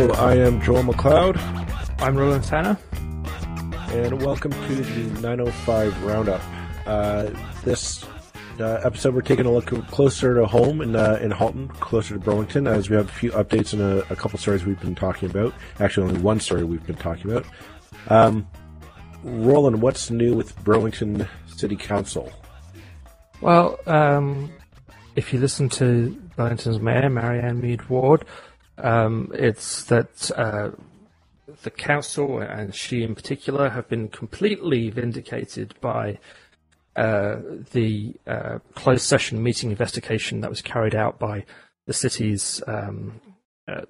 Hello, I am Joel McLeod. I'm Roland Tanner. And welcome to the 905 Roundup. Uh, this uh, episode, we're taking a look closer to home in, uh, in Halton, closer to Burlington, as we have a few updates and a, a, couple stories we've been talking about. Actually, only one story we've been talking about. Um, Roland, what's new with Burlington City Council? Well, um, if you listen to Burlington's mayor, Marianne Meed Ward, um, it's that uh, the council and she in particular have been completely vindicated by uh, the uh, closed session meeting investigation that was carried out by the city's um, uh,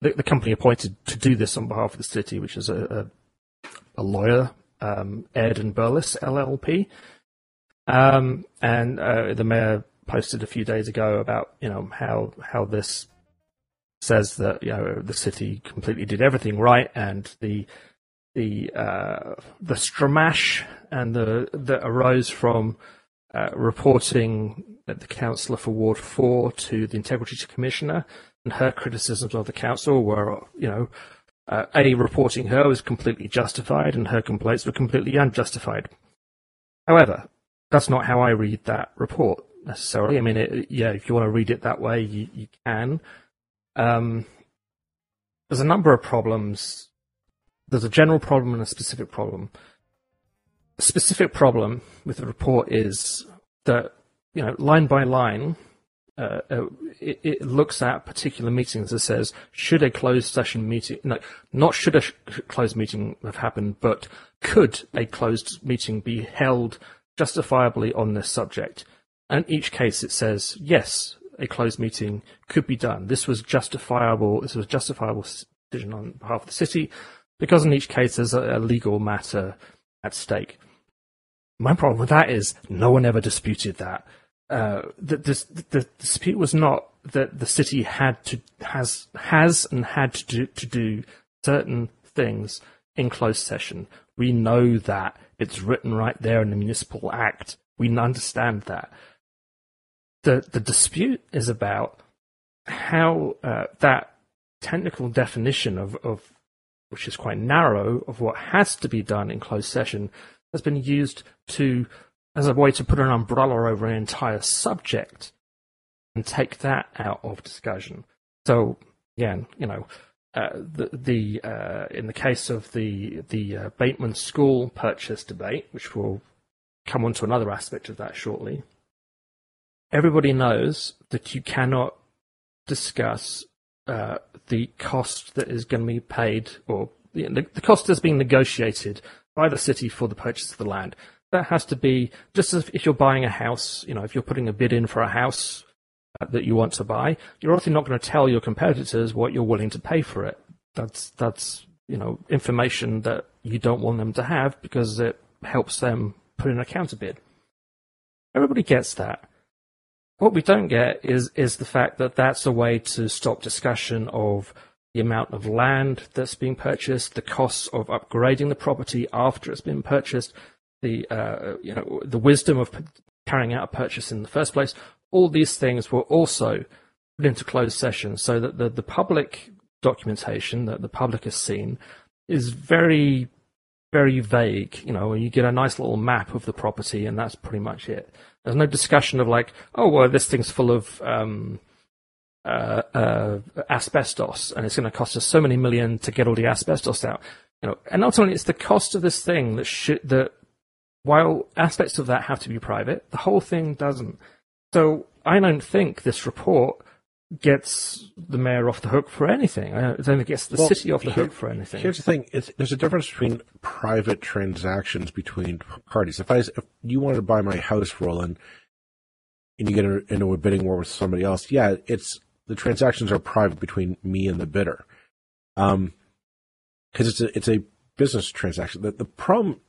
the, the, company appointed to do this on behalf of the city, which is a, a, a lawyer, um, Aird and Berlis LLP. Um, and uh, the mayor posted a few days ago about you know how how this says that you know the city completely did everything right and the the uh, the stramash and the that arose from uh, reporting the councillor for Ward Four to the Integrity Commissioner and her criticisms of the council were you know uh, a reporting her was completely justified and her complaints were completely unjustified. However, that's not how I read that report necessarily. I mean, it, yeah, if you want to read it that way, you, you can. Um, there's a number of problems. There's a general problem and a specific problem. The specific problem with the report is that, you know, line by line, uh, uh, it, it, looks at particular meetings and says, should a closed session meeting, no, not should a sh- closed meeting have happened, but could a closed meeting be held justifiably on this subject? And in each case it says, yes, a closed meeting could be done. This was justifiable. This was justifiable decision on behalf of the city because in each case there's a, a legal matter at stake. My problem with that is no one ever disputed that. Uh, the, the, the, dispute was not that the city had to has has and had to do, to do certain things in closed session. We know that it's written right there in the municipal act. We understand that the the dispute is about how uh, that technical definition of, of which is quite narrow of what has to be done in closed session has been used to as a way to put an umbrella over an entire subject and take that out of discussion. So again, you know, uh, the, the uh, in the case of the the uh, Bateman School purchase debate, which we'll come on to another aspect of that shortly everybody knows that you cannot discuss uh, the cost that is going to be paid or the, the cost that's being negotiated by the city for the purchase of the land. That has to be just as if you're buying a house, you know, if you're putting a bid in for a house uh, that you want to buy, you're obviously not going to tell your competitors what you're willing to pay for it. That's that's you know information that you don't want them to have because it helps them put in a counter bid. Everybody gets that. What we don't get is is the fact that that's a way to stop discussion of the amount of land that's being purchased, the costs of upgrading the property after it's been purchased, the uh, you know the wisdom of carrying out a purchase in the first place. All these things were also put into closed session so that the, the public documentation that the public has seen is very very vague. You know, you get a nice little map of the property, and that's pretty much it. There's no discussion of like, oh, well, this thing's full of um, uh, uh, asbestos, and it's going to cost us so many million to get all the asbestos out. You know, and ultimately, it's the cost of this thing that should that. While aspects of that have to be private, the whole thing doesn't. So I don't think this report gets the mayor off the hook for anything. I don't think it gets the well, city off the here, hook for anything. Here's the thing: it's, there's a difference between private transactions between parties. If I if you wanted to buy my house, Roland, and you get into a bidding war with somebody else, yeah, it's the transactions are private between me and the bidder, um, because it's a it's a business transaction. The the problem,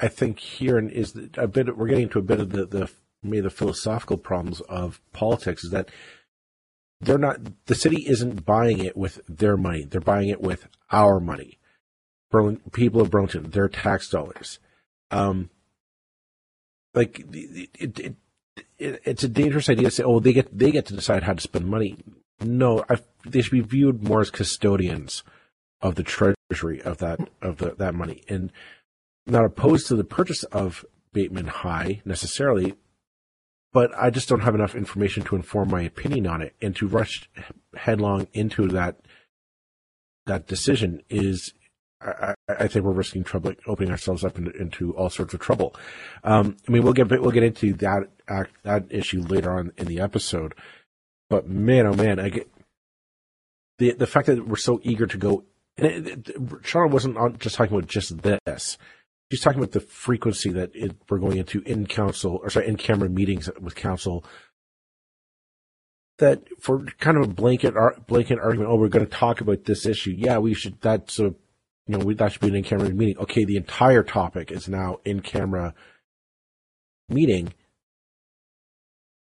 I think, here is a bit. We're getting into a bit of the the maybe the philosophical problems of politics is that they're not the city isn't buying it with their money. They're buying it with our money. Berlin, people of Burlington, their tax dollars. Um, like it, it, it, it, it's a dangerous idea to say, oh, they get they get to decide how to spend money. no, I, they should be viewed more as custodians of the treasury of that of the, that money, and not opposed to the purchase of Bateman High necessarily, but I just don't have enough information to inform my opinion on it, and to rush headlong into that that decision is I, I, think we're risking trouble, opening ourselves up into, into all sorts of trouble. Um, I mean, we'll get we'll get into that that issue later on in the episode, but man, oh man, I get the the fact that we're so eager to go. And it, it, wasn't on, just talking about just this. She's talking about the frequency that it, we're going into in council or sorry in camera meetings with council. That for kind of a blanket blanket argument, oh, we're going to talk about this issue. Yeah, we should. That's a you know, that should be an in-camera meeting. Okay, the entire topic is now in-camera meeting.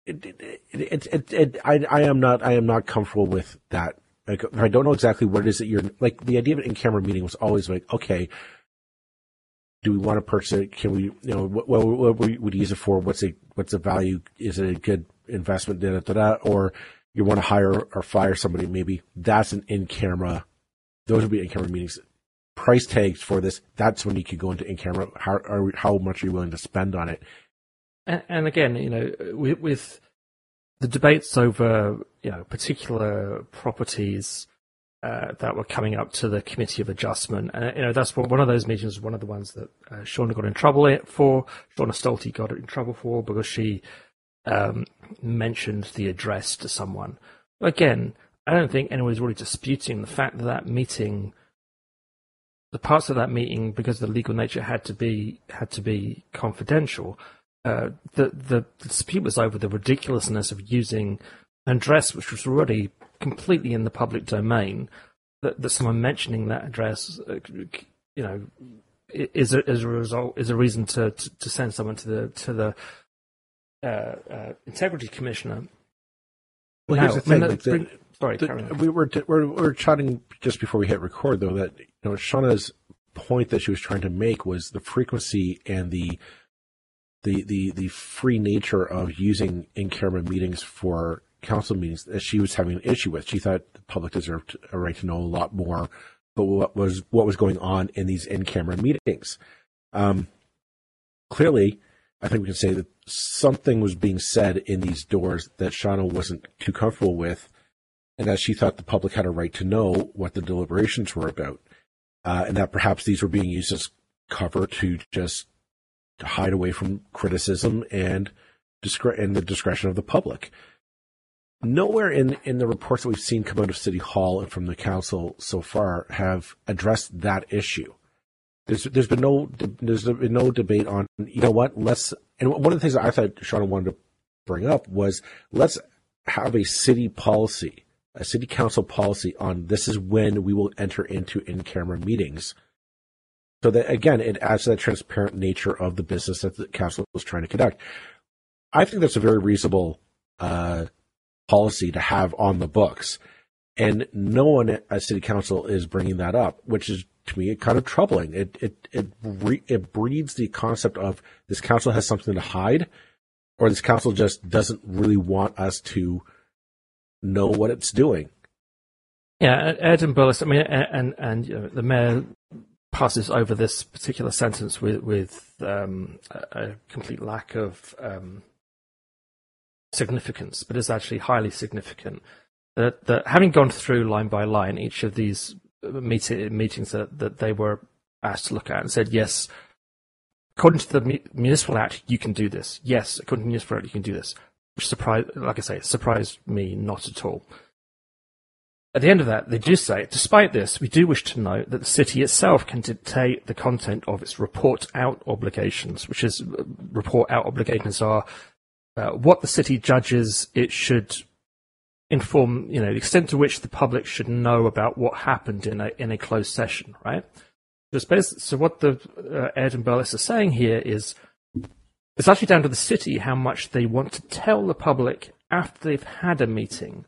It, it, it, it, I, I am not, I am not comfortable with that. Like, I don't know exactly what it is that you're like. The idea of an in-camera meeting was always like, okay, do we want to purchase it? Can we, you know, what, what, what would we use it for? What's a, what's the value? Is it a good investment? Da, da, da, or you want to hire or fire somebody? Maybe that's an in-camera. Those would be in-camera meetings price tags for this, that's when you could go into in camera. How are, how much are you willing to spend on it? And, and again, you know, with, with, the debates over you know particular properties uh, that were coming up to the committee of adjustment, and you know that's one of those meetings. One of the ones that uh, Shawna got in trouble for. Shawna Stolte got in trouble for because she um, mentioned the address to someone. Again, I don't think anyone's really disputing the fact that that meeting the parts of that meeting, because the legal nature had to be had to be confidential. Uh, the, the, the dispute was over the ridiculousness of using an address which was already completely in the public domain. That, that someone mentioning that address, uh, you know, is a, is a result is a reason to, to, to send someone to the to the uh, uh integrity commissioner. Well, now, here's the thing: the, Sorry, the, we were, we were chatting just before we hit record, though, that you know Shawna's point that she was trying to make was the frequency and the the the the free nature of using in camera meetings for council meetings that she was having an issue with. She thought the public deserved a right to know a lot more but what was what was going on in these in camera meetings. Um, clearly, I think we can say that something was being said in these doors that Shawna wasn't too comfortable with, and that she thought the public had a right to know what the deliberations were about, uh, and that perhaps these were being used as cover to just to hide away from criticism and, discre- and the discretion of the public. Nowhere in, in the reports that we've seen come out of City Hall and from the council so far have addressed that issue. There's there's been no there's been no debate on you know what let's and one of the things that I thought Shawna wanted to bring up was let's have a city policy a city council policy on this is when we will enter into in-camera meetings. So that again, it adds to that transparent nature of the business that the council was trying to conduct. I think that's a very reasonable uh, policy to have on the books, and no one at city council is bringing that up, which is to me kind of troubling. It it it it breeds the concept of this council has something to hide, or this council just doesn't really want us to know what it's doing. Yeah, Aird and Berlis. I mean, and and you know, the mayor passes over this particular sentence with with um, a, a, complete lack of um, significance, but is actually highly significant. That, that having gone through line by line each of these uh, meeting, meetings that, that they were asked to look at and said, yes, according to the municipal act, you can do this. Yes, according to the municipal act, you can do this which surprised, like I say, surprised me not at all. At the end of that, they do say, despite this, we do wish to note that the city itself can dictate the content of its report out obligations, which is uh, report out obligations are uh, what the city judges it should inform, you know, the extent to which the public should know about what happened in a in a closed session, right? So what the uh, Aird and Berlis are saying here is it's actually down to the city how much they want to tell the public after they've had a meeting.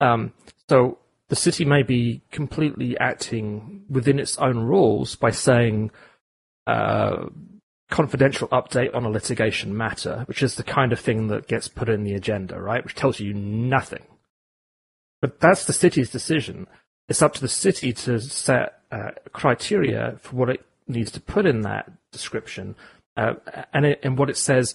Um, so the city may be completely acting within its own rules by saying uh, confidential update on a litigation matter, which is the kind of thing that gets put in the agenda, right? Which tells you nothing. But that's the city's decision. It's up to the city to set uh, criteria for what it needs to put in that description, uh, and it, and what it says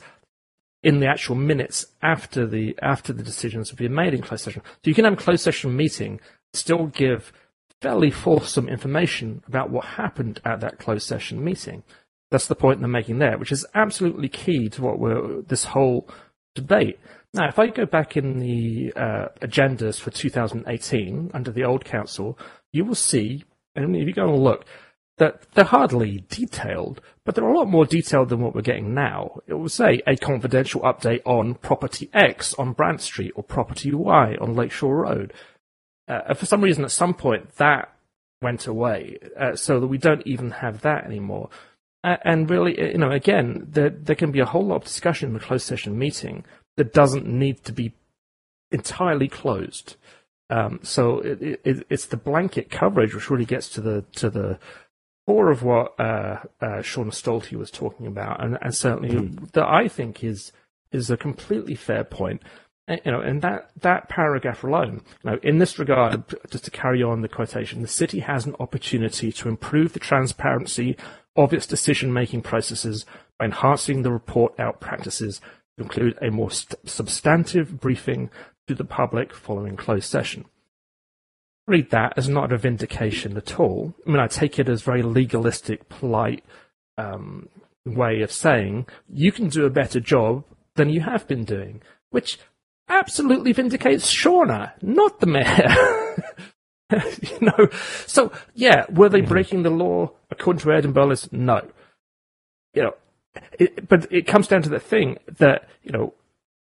in the actual minutes after the after the decisions have been made in closed session. So you can have a closed session meeting, still give fairly fulsome information about what happened at that closed session meeting. That's the point they're making there, which is absolutely key to what we're this whole debate. Now, if I go back in the uh, agendas for 2018 under the old council, you will see, and if you go and look, that they're hardly detailed, but they're a lot more detailed than what we're getting now. It will say a confidential update on property X on Brant Street or property Y on Lakeshore Road. Uh, for some reason, at some point, that went away, uh, so that we don't even have that anymore. Uh, and really, you know, again, there, there can be a whole lot of discussion in a closed session meeting that doesn't need to be entirely closed. Um, so it, it, it's the blanket coverage which really gets to the to the core of what uh, uh, Shawna Stolte was talking about, and, and certainly mm. that I think is is a completely fair point. You know, and that that paragraph alone, you know, in this regard, just to carry on the quotation, the city has an opportunity to improve the transparency of its decision-making processes by enhancing the report out practices to include a more st- substantive briefing to the public following closed session read that as not a vindication at all. I mean, I take it as very legalistic, polite um, way of saying you can do a better job than you have been doing, which absolutely vindicates Shawna, not the mayor. you know, so yeah, were they mm-hmm. breaking the law according to Aird Berlis? No. You know, it, but it comes down to the thing that you know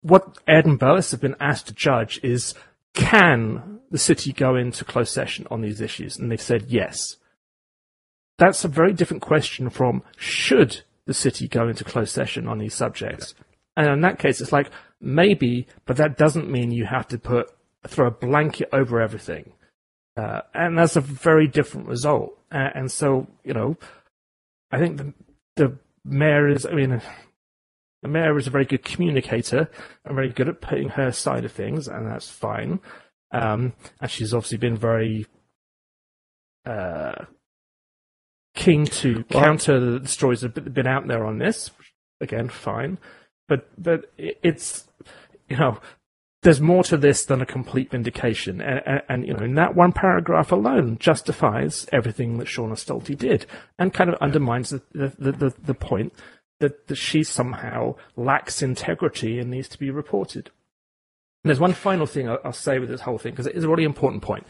what Aird Berlis have been asked to judge is can the city go into closed session on these issues? And they've said yes. That's a very different question from should the city go into closed session on these subjects? And in that case, it's like maybe, but that doesn't mean you have to put throw a blanket over everything. Uh, and that's a very different result. Uh, and so, you know, I think the, the mayor is, I mean, the mayor is a very good communicator and very good at putting her side of things, and that's fine. Um, and she's obviously been very uh, keen to well, counter the stories that have been out there on this. Again, fine, but but it's you know there's more to this than a complete vindication, and, and, and, you know, in that one paragraph alone justifies everything that Shawna Stolte did, and kind of undermines the the, the, the point that, that she somehow lacks integrity and needs to be reported. And there's one final thing I'll, I'll say with this whole thing, because it is a really important point.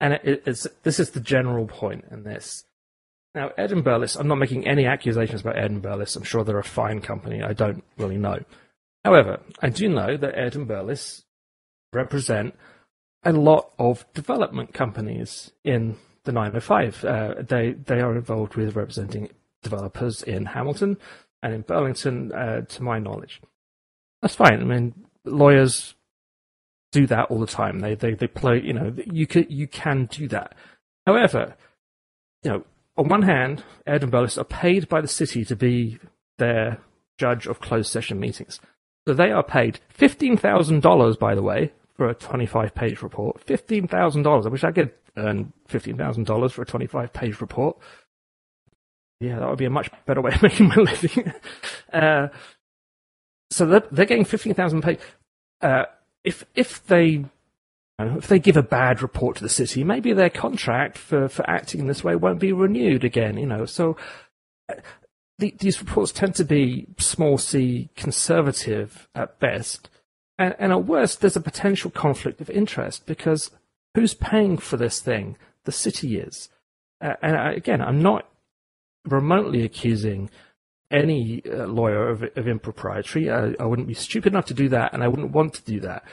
And it, it's, this is the general point in this. Now, Aird and Berlis, I'm not making any accusations about Aird and Berlis. I'm sure they're a fine company. I don't really know. However, I do know that Aird and Berlis represent a lot of development companies in the 905. Uh, they they are involved with representing developers in Hamilton, and in Burlington, uh, to my knowledge. That's fine. I mean, lawyers do that all the time. They they they play. You know, you can you can do that. However, you know, on one hand, Aird and Berlis are paid by the city to be their judge of closed session meetings. So they are paid fifteen thousand dollars, by the way, for a twenty-five page report. Fifteen thousand dollars. I wish I could earn fifteen thousand dollars for a twenty-five page report yeah, that would be a much better way of making my living. uh, so they're, they're getting fifteen thousand paid. Uh, if if they if they give a bad report to the city, maybe their contract for, for acting in this way won't be renewed again. You know, so uh, the, these reports tend to be small c conservative at best, and, and at worst, there's a potential conflict of interest because who's paying for this thing? The city is. Uh, and I, again, I'm not remotely accusing any uh, lawyer of, of impropriety. I, I, wouldn't be stupid enough to do that, and I wouldn't want to do that.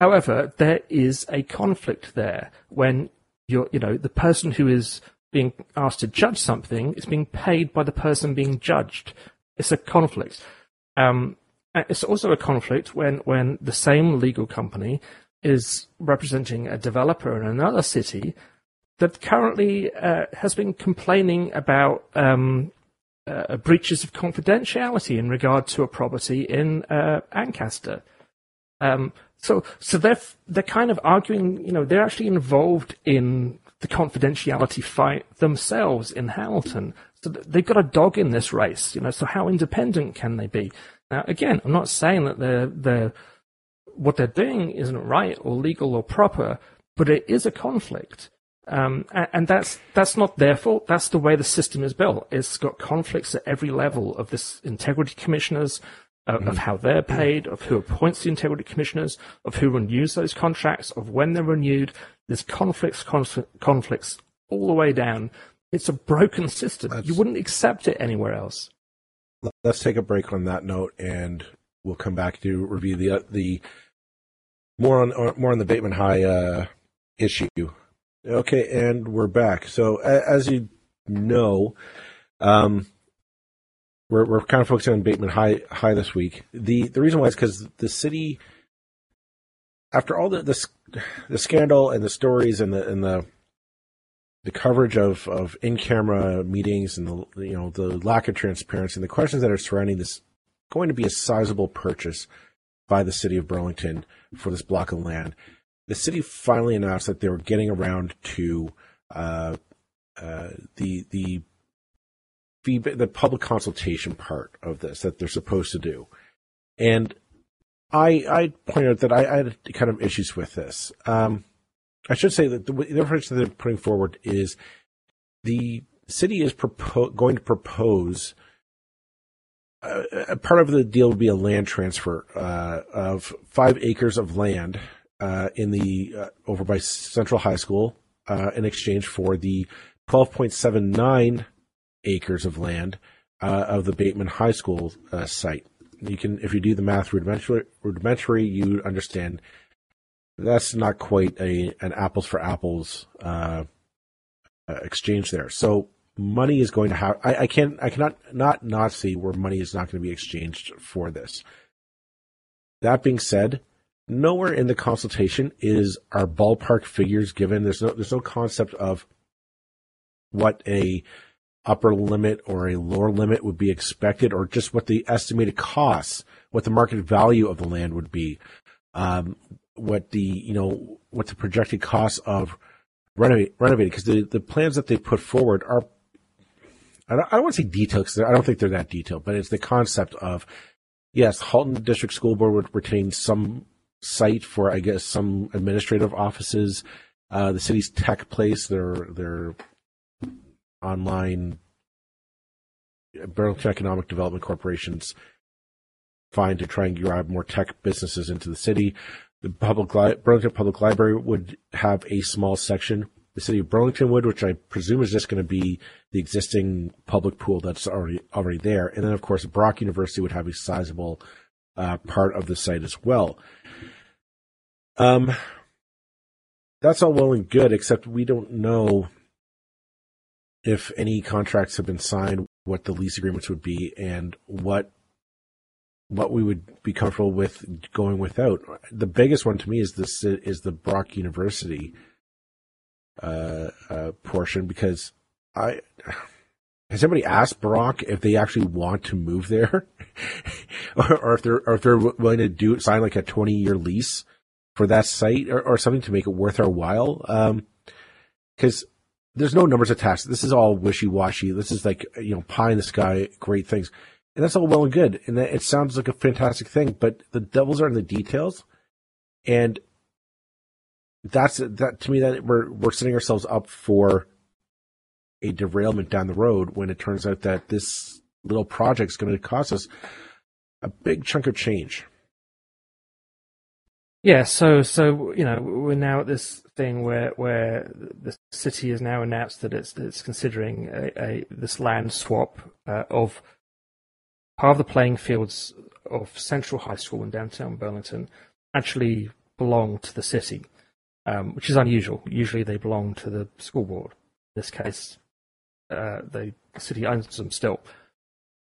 However, there is a conflict there when you're, you know, the person who is being asked to judge something is being paid by the person being judged. It's a conflict. Um, it's also a conflict when, when the same legal company is representing a developer in another city that currently uh, has been complaining about um, uh, breaches of confidentiality in regard to a property in uh, Ancaster. Um, so, so they're they're kind of arguing. You know, they're actually involved in the confidentiality fight themselves in Hamilton. So they've got a dog in this race. You know, so how independent can they be? Now, again, I'm not saying that they're they're what they're doing isn't right or legal or proper, but it is a conflict. Um, and, and, that's that's not their fault. That's the way the system is built. It's got conflicts at every level of this integrity commissioners, of, mm-hmm. of how they're paid, of who appoints the integrity commissioners, of who renews those contracts, of when they're renewed. There's conflicts, conflicts all the way down. It's a broken system. That's, you wouldn't accept it anywhere else. Let's take a break on that note, and we'll come back to review the uh, the more on uh, more on the Bateman High uh, issue. Okay, and we're back. So as you know, um, we're we're kind of focusing on Bateman High High this week. The the reason why is because the city, after all the, the the scandal and the stories and the and the the coverage of, of in camera meetings and the you know the lack of transparency and the questions that are surrounding this going to be a sizable purchase by the city of Burlington for this block of land. The city finally announced that they were getting around to uh, uh, the the the public consultation part of this that they're supposed to do, and I I pointed out that I, I had kind of issues with this. Um, I should say that the, the information that they're putting forward is the city is propo- going to propose uh, part of the deal would be a land transfer uh, of five acres of land uh, in the uh, over by Central High School uh, in exchange for the 12.79 acres of land uh, of the Bateman High School site. You can, if you do the math rudimentary, rudimentary, you understand that's not quite a an apples for apples uh, uh, exchange there. So money is going to have. I, I can I cannot not not see where money is not going to be exchanged for this. That being said, nowhere in the consultation is our ballpark figures given. There's no there's no concept of what a upper limit or a lower limit would be expected, or just what the estimated costs, what the market value of the land would be, um, what the you know what the projected costs of renovate renovating because the the plans that they put forward are I don't, I don't want to say detailed because I don't think they're that detailed, but it's the concept of yes, Halton District School Board would retain some site for, I guess, some administrative offices. Uh, the city's tech place, their their online Burlington Economic Development Corporation's fine to try and grab more tech businesses into the city. The public li- Burlington Public Library would have a small section the city of Burlington would, which I presume is just going to be the existing public pool that's already already there, and then of course Brock University would have a sizable uh, part of the site as well. Um, that's all well and good, except we don't know if any contracts have been signed, what the lease agreements would be, and what what we would be comfortable with going without. The biggest one to me is this is the Brock University uh, uh, portion because I has anybody asked Brock if they actually want to move there, or, or, if they're or if they're willing to do sign like a twenty year lease for that site or, or something to make it worth our while? Because um, there's no numbers attached. This is all wishy washy. This is like you know pie in the sky, great things, and that's all well and good, and it sounds like a fantastic thing. But the devils are in the details, and that's that to me that we're we're setting ourselves up for a derailment down the road when it turns out that this little project is going to cost us a big chunk of change. Yeah, so so you know we're now at this thing where where the city has now announced that it's it's considering a, a this land swap uh, of part of the playing fields of Central High School in downtown Burlington actually belong to the city um, which is unusual. Usually they belong to the school board. In this case, uh, the city owns them still.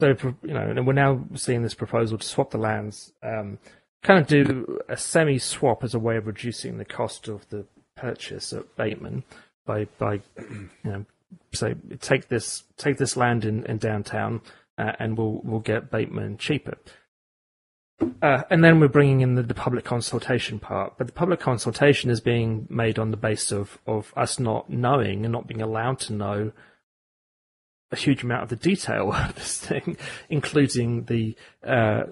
So, you know, and we're now seeing this proposal to swap the lands, um, kind of do a semi swap as a way of reducing the cost of the purchase at Bateman by, by you know, so take this take this land in, in downtown uh, and we'll we'll get Bateman cheaper. Uh, and then we're bringing in the, the, public consultation part. But the public consultation is being made on the basis of, of us not knowing and not being allowed to know a huge amount of the detail of this thing, including the uh,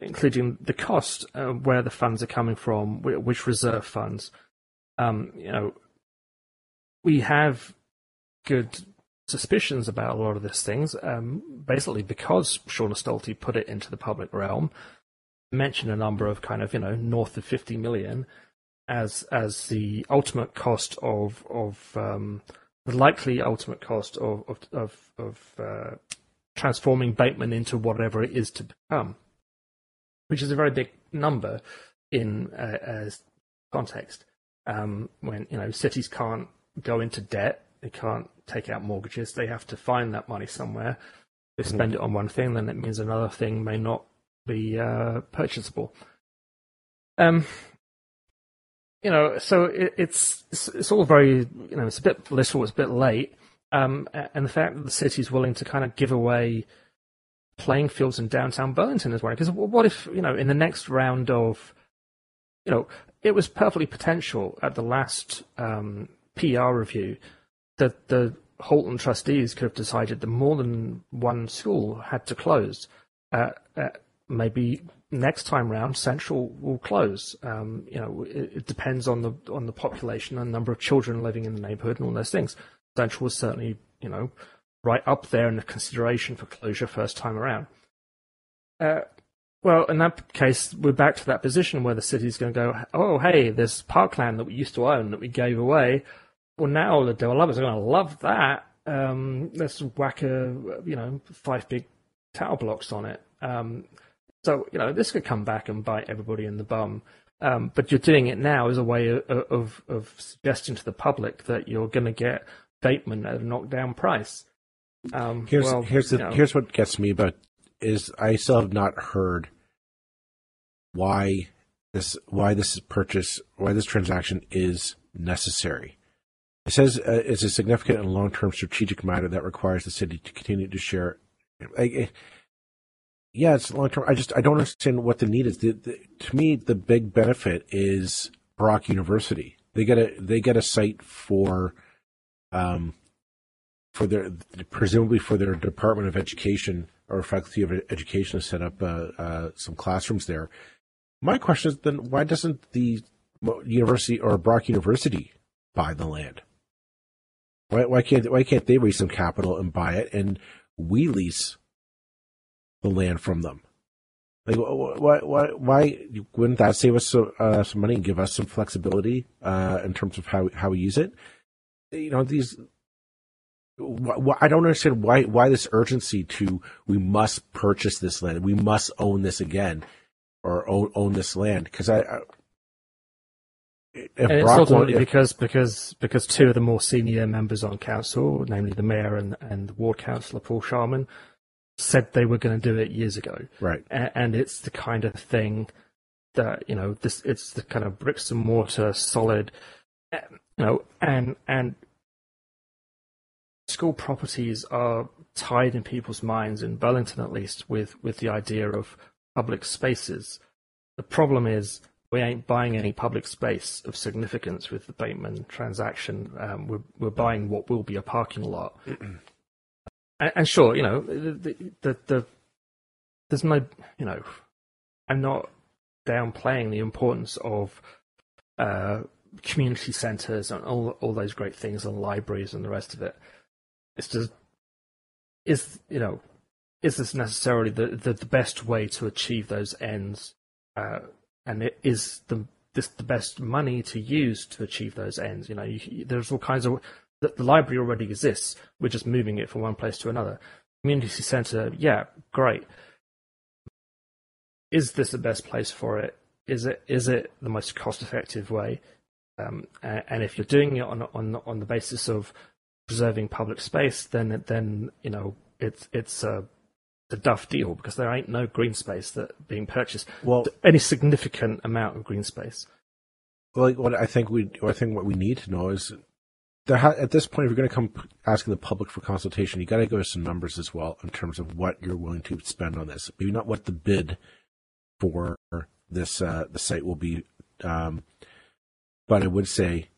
including the cost, uh, where the funds are coming from, which reserve funds. Um, you know, we have good suspicions about a lot of these things, um, basically because Shawna Stolte put it into the public realm, mentioned a number of kind of you know north of 50 million as as the ultimate cost of of um, the likely ultimate cost of of of, of uh, transforming Bateman into whatever it is to become, which is a very big number in uh, context. Um, when you know cities can't go into debt, they can't take out mortgages, they have to find that money somewhere. They mm-hmm. spend it on one thing, then it means another thing may not be uh, purchasable. Um, you know, so it, it's, it's, it's all very you know it's a bit little, it's a bit late, um, and the fact that the city is willing to kind of give away playing fields in downtown Burlington as well. Because what if you know in the next round of, you know, it was perfectly potential at the last um, PR review that the Halton trustees could have decided that more than one school had to close. Uh, uh, maybe next time round, Central will close. Um, you know, it, it, depends on the on the population and number of children living in the neighbourhood and all those things. Central was certainly, you know, right up there in the consideration for closure first time around. Uh, well, in that case, we're back to that position where the city's going to go, oh, hey, this parkland that we used to own that we gave away. Well, now the developers are going to love that. Um, let's whack a, you know, five big tower blocks on it. Um, so, you know, this could come back and bite everybody in the bum. Um, but you're doing it now as a way of, of, of suggesting to the public that you're going to get Bateman at a knockdown price. Um, here's well, here's the, here's what gets me about is I still have not heard why this why this purchase why this transaction is necessary. It says uh, it's a significant and long term strategic matter that requires the city to continue to share. I, yeah, it's long term. I just I don't understand what the need is. The, the, to me, the big benefit is Brock University. They get a they get a site for, um, for their presumably for their Department of Education or Faculty of Education to set up uh, uh, some classrooms there. My question is then why doesn't the university or Brock University buy the land? Why, why can't why can't they raise some capital and buy it and we lease the land from them. Like, why, why, why wouldn't that save us some, uh, some money and give us some flexibility uh, in terms of how how we use it? You know, these. I don't understand why why this urgency to we must purchase this land, we must own this again, or own, own this land because I, I it's ultimately because because because two of the more senior members on council, namely the mayor and and the ward councillor Paul Sharman, said they were going to do it years ago. Right. And, it's the kind of thing that, you know, this, it's the kind of bricks and mortar solid, you know, and, and school properties are tied in people's minds in Burlington at least with, with the idea of public spaces. The problem is we ain't buying any public space of significance with the Bateman transaction. Um, we're, we're buying what will be a parking lot and, and sure, you know, the, the, the there's no, you know, I'm not downplaying the importance of uh, community centres and all all those great things and libraries and the rest of it. It's just is you know is this necessarily the the, the best way to achieve those ends, uh, and it is the this the best money to use to achieve those ends. You know, you, there's all kinds of the, the library already exists. We're just moving it from one place to another. Community center, yeah, great. Is this the best place for it? Is it is it the most cost effective way? Um, and, if you're doing it on on on the basis of preserving public space, then then you know it's it's a a duff deal because there ain't no green space that being purchased. Well, any significant amount of green space. Well, what I think we, I think what we need to know is ha- at this point, if you're going to come asking the public for consultation, you got to give us some numbers as well in terms of what you're willing to spend on this. Maybe not what the bid for this uh, the site will be. Um, but I would say,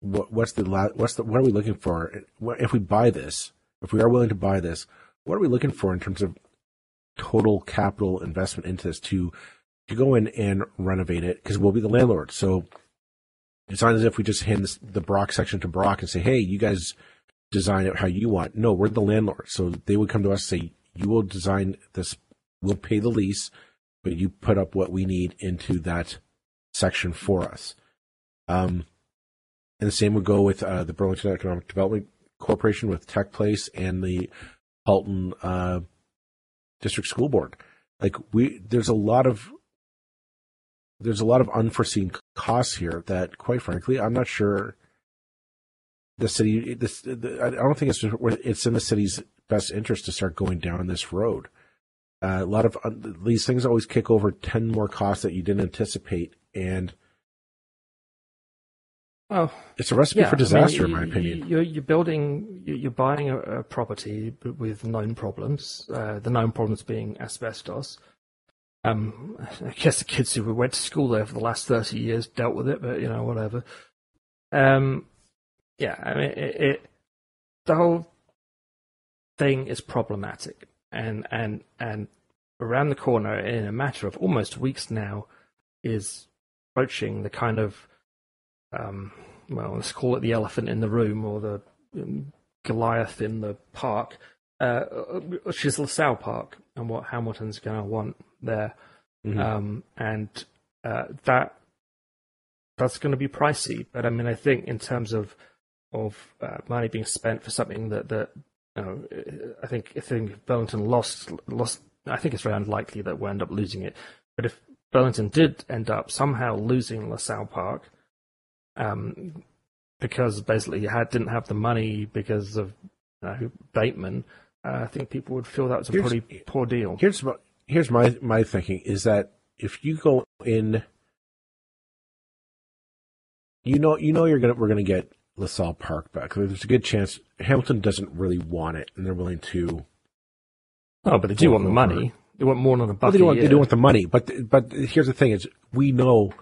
what, what's the la- what's the what are we looking for if we buy this? If we are willing to buy this, what are we looking for in terms of total capital investment into this to to go in and renovate it? Because we'll be the landlord, so it's not as if we just hand this, the Brock section to Brock and say, "Hey, you guys design it how you want." No, we're the landlord, so they would come to us and say, "You will design this. We'll pay the lease, but you put up what we need into that section for us." Um, and the same would go with uh, the Burlington Economic Development Corporation with Tech Place and the Halton uh, District School Board. Like we, there's a lot of there's a lot of unforeseen costs here that, quite frankly, I'm not sure the city. This the, I don't think it's it's in the city's best interest to start going down this road. Uh, a lot of uh, these things always kick over ten more costs that you didn't anticipate, and well, it's a recipe yeah, for disaster, I mean, in my opinion. You're, you're building, you're buying a, a property with known problems. Uh, the known problems being asbestos. Um, I guess the kids who went to school there for the last thirty years dealt with it, but you know, whatever. Um, yeah, I mean, it, it the whole thing is problematic, and and and around the corner, in a matter of almost weeks now, is approaching the kind of um, well, let's call it the elephant in the room or the um, Goliath in the park, uh, which is LaSalle Park and what Hamilton's going to want there. Mm-hmm. Um, and uh, that that's going to be pricey. But I mean, I think in terms of of uh, money being spent for something that that you know, I think I think Burlington lost lost. I think it's very unlikely that we'll end up losing it. But if Burlington did end up somehow losing LaSalle Park, um, because basically you had didn't have the money because of you know, Bateman, uh, I think people would feel that was a here's, pretty poor deal. Here's my, here's my my thinking is that if you go in, you know you know you're gonna we're gonna get LaSalle Park back. There's a good chance Hamilton doesn't really want it, and they're willing to. Oh, but they do want the money. They want more than a buck. Well, they, do want, they do want the money, but but here's the thing: is we know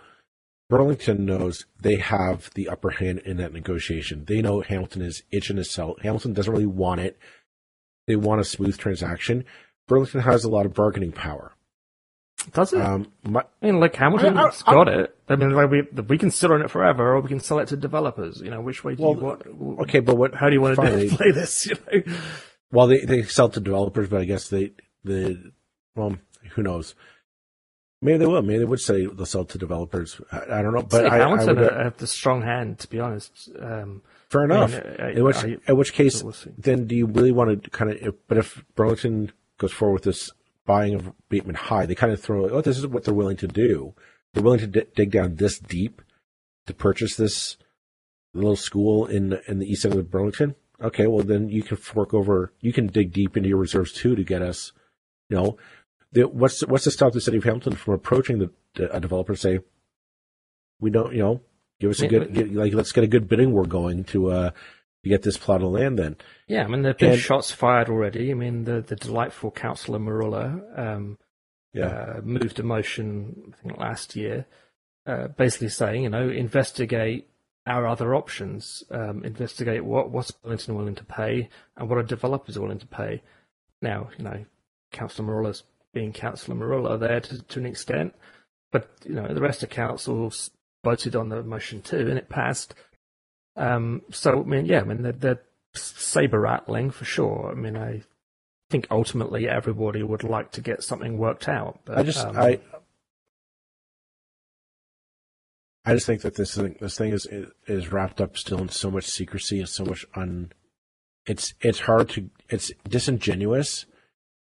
Burlington knows they have the upper hand in that negotiation. They know Hamilton is itching to sell. Hamilton doesn't really want it. They want a smooth transaction. Burlington has a lot of bargaining power. Does it? Um, my, I mean, like Hamilton's got I, it. I mean, like we we can sit on it forever, or we can sell it to developers. You know, which way do well, you want? Okay, but what? How do you want to play this? You know? Well, they they sell to developers, but I guess they the well, who knows? Maybe they will. Maybe they would say they'll sell to developers. I, I don't know. But I, Hamilton I would, have the strong hand, to be honest. Um, fair enough. I mean, in which, in which case, we'll then do you really want to kind of? But if Burlington goes forward with this buying of Bateman High, they kind of throw, oh, this is what they're willing to do. They're willing to d- dig down this deep to purchase this little school in in the east end of Burlington. Okay, well then you can fork over. You can dig deep into your reserves too to get us. You know, the, what's what's to stop the city of Hamilton from approaching the, the a developer and say, we don't, you know, give us a good, get, like let's get a good bidding war going to uh to get this plot of land. Then, yeah, I mean there've been and, shots fired already. I mean the the delightful councillor Merulla um, yeah. Uh, moved a motion I think last year, uh, basically saying you know investigate our other options, um, investigate what what's Burlington willing to pay and what are developers willing to pay. Now, you know, Councillor Merulla's being Councillor Merulla there to, to an extent. But you know, the rest of council voted on the motion too, and it passed. Um, so I mean, yeah, I mean they're, they're saber rattling for sure. I mean, I think ultimately everybody would like to get something worked out. But, I just um, I I just think that this thing this thing is is wrapped up still in so much secrecy and so much un. It's it's hard to it's disingenuous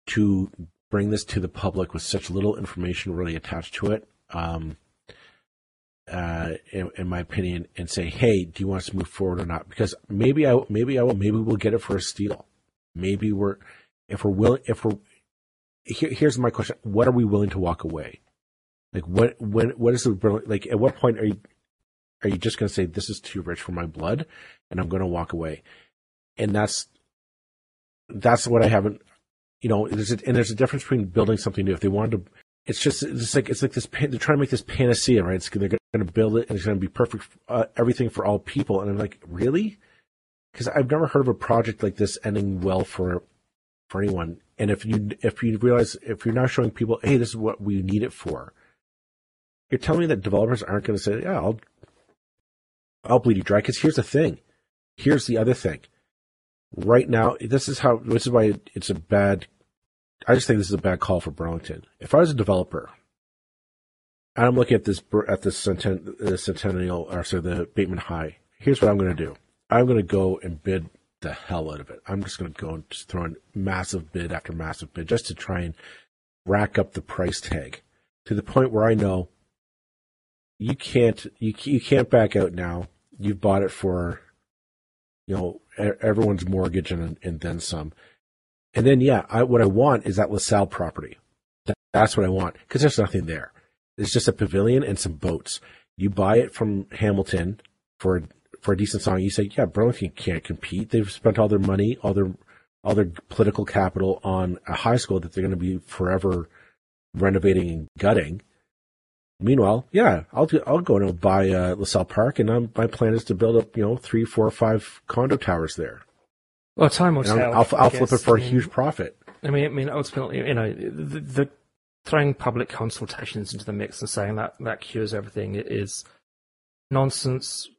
to bring this to the public with such little information really attached to it, um, uh, in, in, my opinion, and say, "Hey, do you want us to move forward or not?" Because maybe I, maybe I will, maybe we'll get it for a steal. Maybe we're, if we're willing, if we're, here, here's my question: What are we willing to walk away? Like, what, when, what is the like? At what point are you, are you just going to say this is too rich for my blood, and I'm going to walk away? And that's, that's what I haven't you know, there's a, and there's a difference between building something new. If they wanted to it's just it's like it's like this. They're trying to make this panacea, right? It's, they're going to build it, and it's going to be perfect, uh, everything for all people. And I'm like, really? Because I've never heard of a project like this ending well for for anyone. And if you if you realize if you're now showing people, hey, this is what we need it for, you're telling me that developers aren't going to say, yeah, I'll I'll bleed you dry. Because here's the thing, here's the other thing. Right now, this is how this is why it's a bad I just think this is a bad call for Burlington. If I was a developer, and I'm looking at this at this Centennial or so the Bateman High, here's what I'm going to do. I'm going to go and bid the hell out of it. I'm just going to go and just throw in massive bid after massive bid just to try and rack up the price tag to the point where I know you can't you you can't back out now. You've bought it for you know everyone's mortgage and and then some. And then, yeah, I, what I want is that LaSalle property. That, that's what I want because there's nothing there. It's just a pavilion and some boats. You buy it from Hamilton for for a decent song. You say, yeah, Burlington can't compete. They've spent all their money, all their all their political capital on a high school that they're going to be forever renovating and gutting. Meanwhile, yeah, I'll do, I'll go and buy uh, LaSalle Park, and I'm, my plan is to build up, you know, three, four, five condo towers there. Well, time will tell. I'll, I'll flip it for a huge profit. I mean, I mean, ultimately, you know, the, the, throwing public consultations into the mix and saying that that cures everything is nonsense.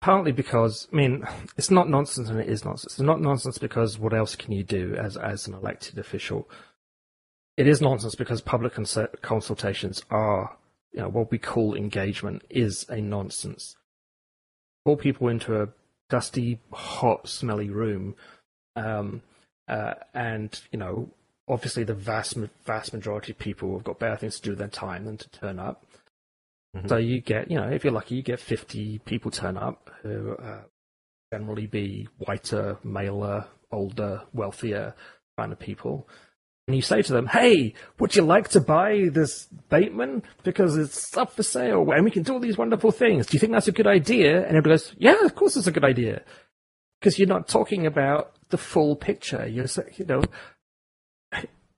Partly because, I mean, it's not nonsense and it is nonsense. It's not nonsense because what else can you do as as an elected official? It is nonsense because public consultations are, you know, what we call engagement is a nonsense. Pull people into a dusty, hot, smelly room um, uh, and you know, obviously, the vast vast majority of people have got better things to do with their time than to turn up. Mm-hmm. So you get, you know, if you're lucky, you get 50 people turn up who uh, generally be whiter, maler, older, wealthier kind of people. And you say to them, "Hey, would you like to buy this Bateman because it's up for sale and we can do all these wonderful things? Do you think that's a good idea?" And everybody goes, "Yeah, of course it's a good idea." Because you're not talking about the full picture. You're, you know,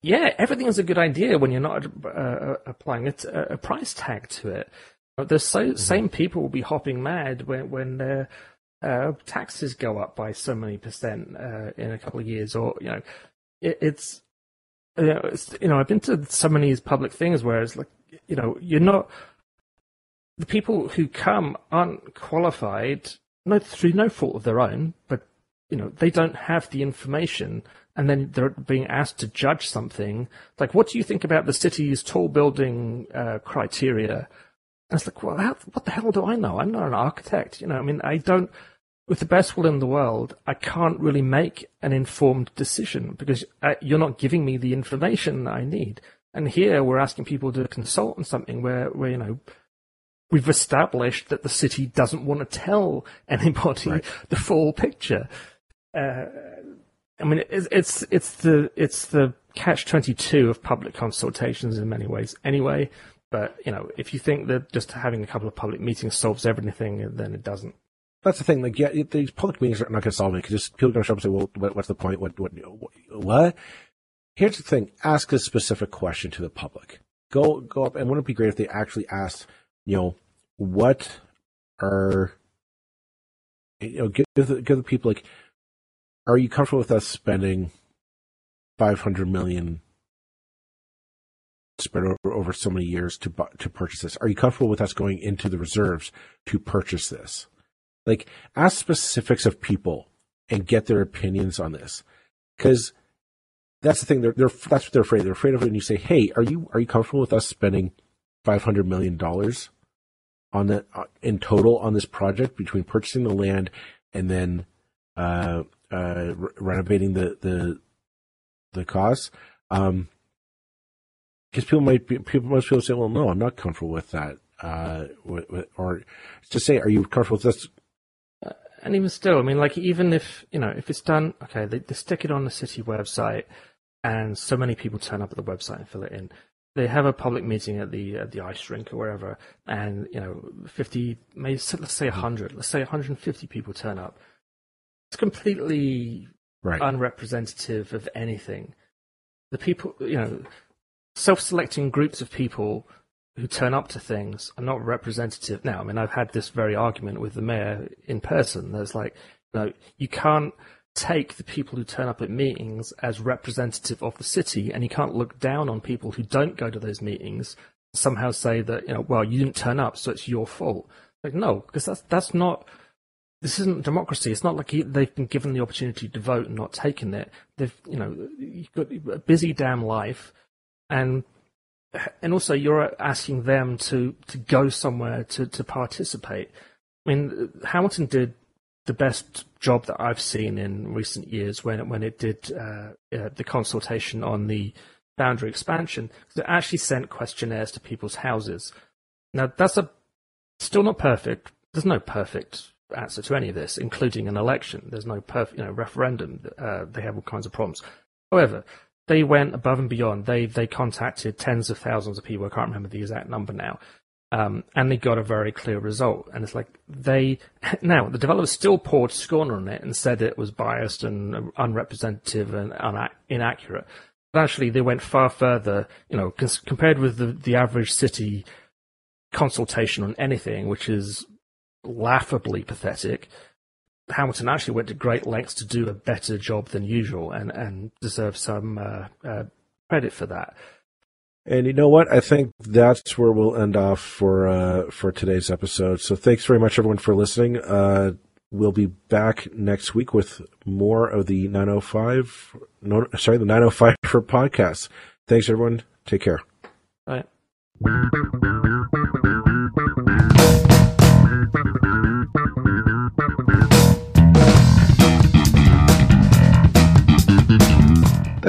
yeah, everything is a good idea when you're not uh, uh applying a, a, price tag to it. The so, mm-hmm. same people will be hopping mad when when their uh, taxes go up by so many percent uh, in a couple of years, or you know, it, it's, you know, it's you know, I've been to so many public things where it's like, you know, you're not the people who come aren't qualified, no through no fault of their own, but you know, they don't have the information and then they're being asked to judge something. Like, what do you think about the city's tall building uh, criteria? And it's like, well, how, what the hell do I know? I'm not an architect. You know, I mean, I don't, with the best will in the world, I can't really make an informed decision because uh, you're not giving me the information that I need. And here we're asking people to consult on something where, where you know, we've established that the city doesn't want to tell anybody right. the full picture uh, I mean, it's, it's it's the it's the catch twenty two of public consultations in many ways. Anyway, but you know, if you think that just having a couple of public meetings solves everything, then it doesn't. That's the thing. Like, yeah, these public meetings are not going to solve it because just people are going to show up and say, "Well, what, what's the point? What, what, what?" Here's the thing: ask a specific question to the public. Go, go up, and wouldn't it be great if they actually asked, you know, what are, you know, give the, give the people like are you comfortable with us spending 500 million spread over, over so many years to to purchase this? Are you comfortable with us going into the reserves to purchase this? Like, ask specifics of people and get their opinions on this, because that's the thing. They're, they're that's what they're afraid. They're afraid of when you say, "Hey, are you are you comfortable with us spending 500 million dollars on that uh, in total on this project between purchasing the land and then uh, uh, re- renovating the the the costs. Um, because people might be people most people say, well, no, I'm not comfortable with that. Uh, with, with, or to say, are you comfortable with this? Uh, and even still, I mean, like even if you know if it's done, okay, they, they stick it on the city website, and so many people turn up at the website and fill it in. They have a public meeting at the at the ice rink or wherever, and you know, fifty, maybe let's say hmm. hundred, let's say 150 people turn up it's completely right. unrepresentative of anything. The people, you know, self-selecting groups of people who turn up to things are not representative. Now, I mean, I've had this very argument with the mayor in person. There's like, you know, you can't take the people who turn up at meetings as representative of the city, and you can't look down on people who don't go to those meetings. Somehow say that you know, well, you didn't turn up, so it's your fault. Like, no, because that's that's not. This isn't democracy. It's not like they've been given the opportunity to vote and not taken it. They've, you know, you've got a busy damn life, and and also you're asking them to to go somewhere to to participate. I mean, Hamilton did the best job that I've seen in recent years when when it did uh, uh, the consultation on the boundary expansion. It actually sent questionnaires to people's houses. Now that's a still not perfect. There's no perfect answer to any of this, including an election. There's no perfect, you know, referendum. Uh, they have all kinds of problems. However, they went above and beyond. They they contacted tens of thousands of people. I can't remember the exact number now, um, and they got a very clear result. And it's like they now the developers still poured scorn on it and said it was biased and unrepresentative and una- inaccurate. But actually, they went far further. You know, cons- compared with the the average city consultation on anything, which is laughably pathetic. Hamilton actually went to great lengths to do a better job than usual, and and deserves some uh, uh, credit for that. And you know what? I think that's where we'll end off for uh, for today's episode. So thanks very much, everyone, for listening. Uh, we'll be back next week with more of the 905. No, sorry, the 905 for podcasts. Thanks, everyone. Take care. Bye.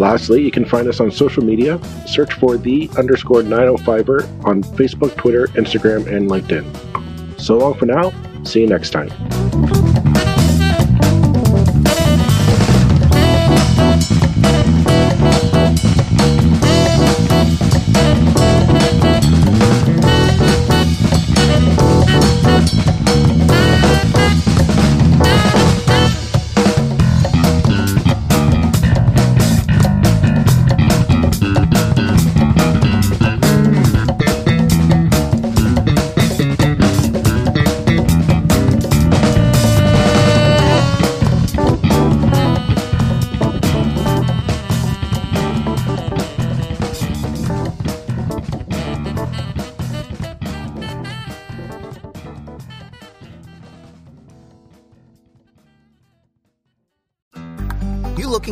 Lastly, you can find us on social media. Search for the underscore 905er on Facebook, Twitter, Instagram, and LinkedIn. So long for now. See you next time.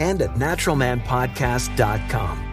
and at naturalmanpodcast.com.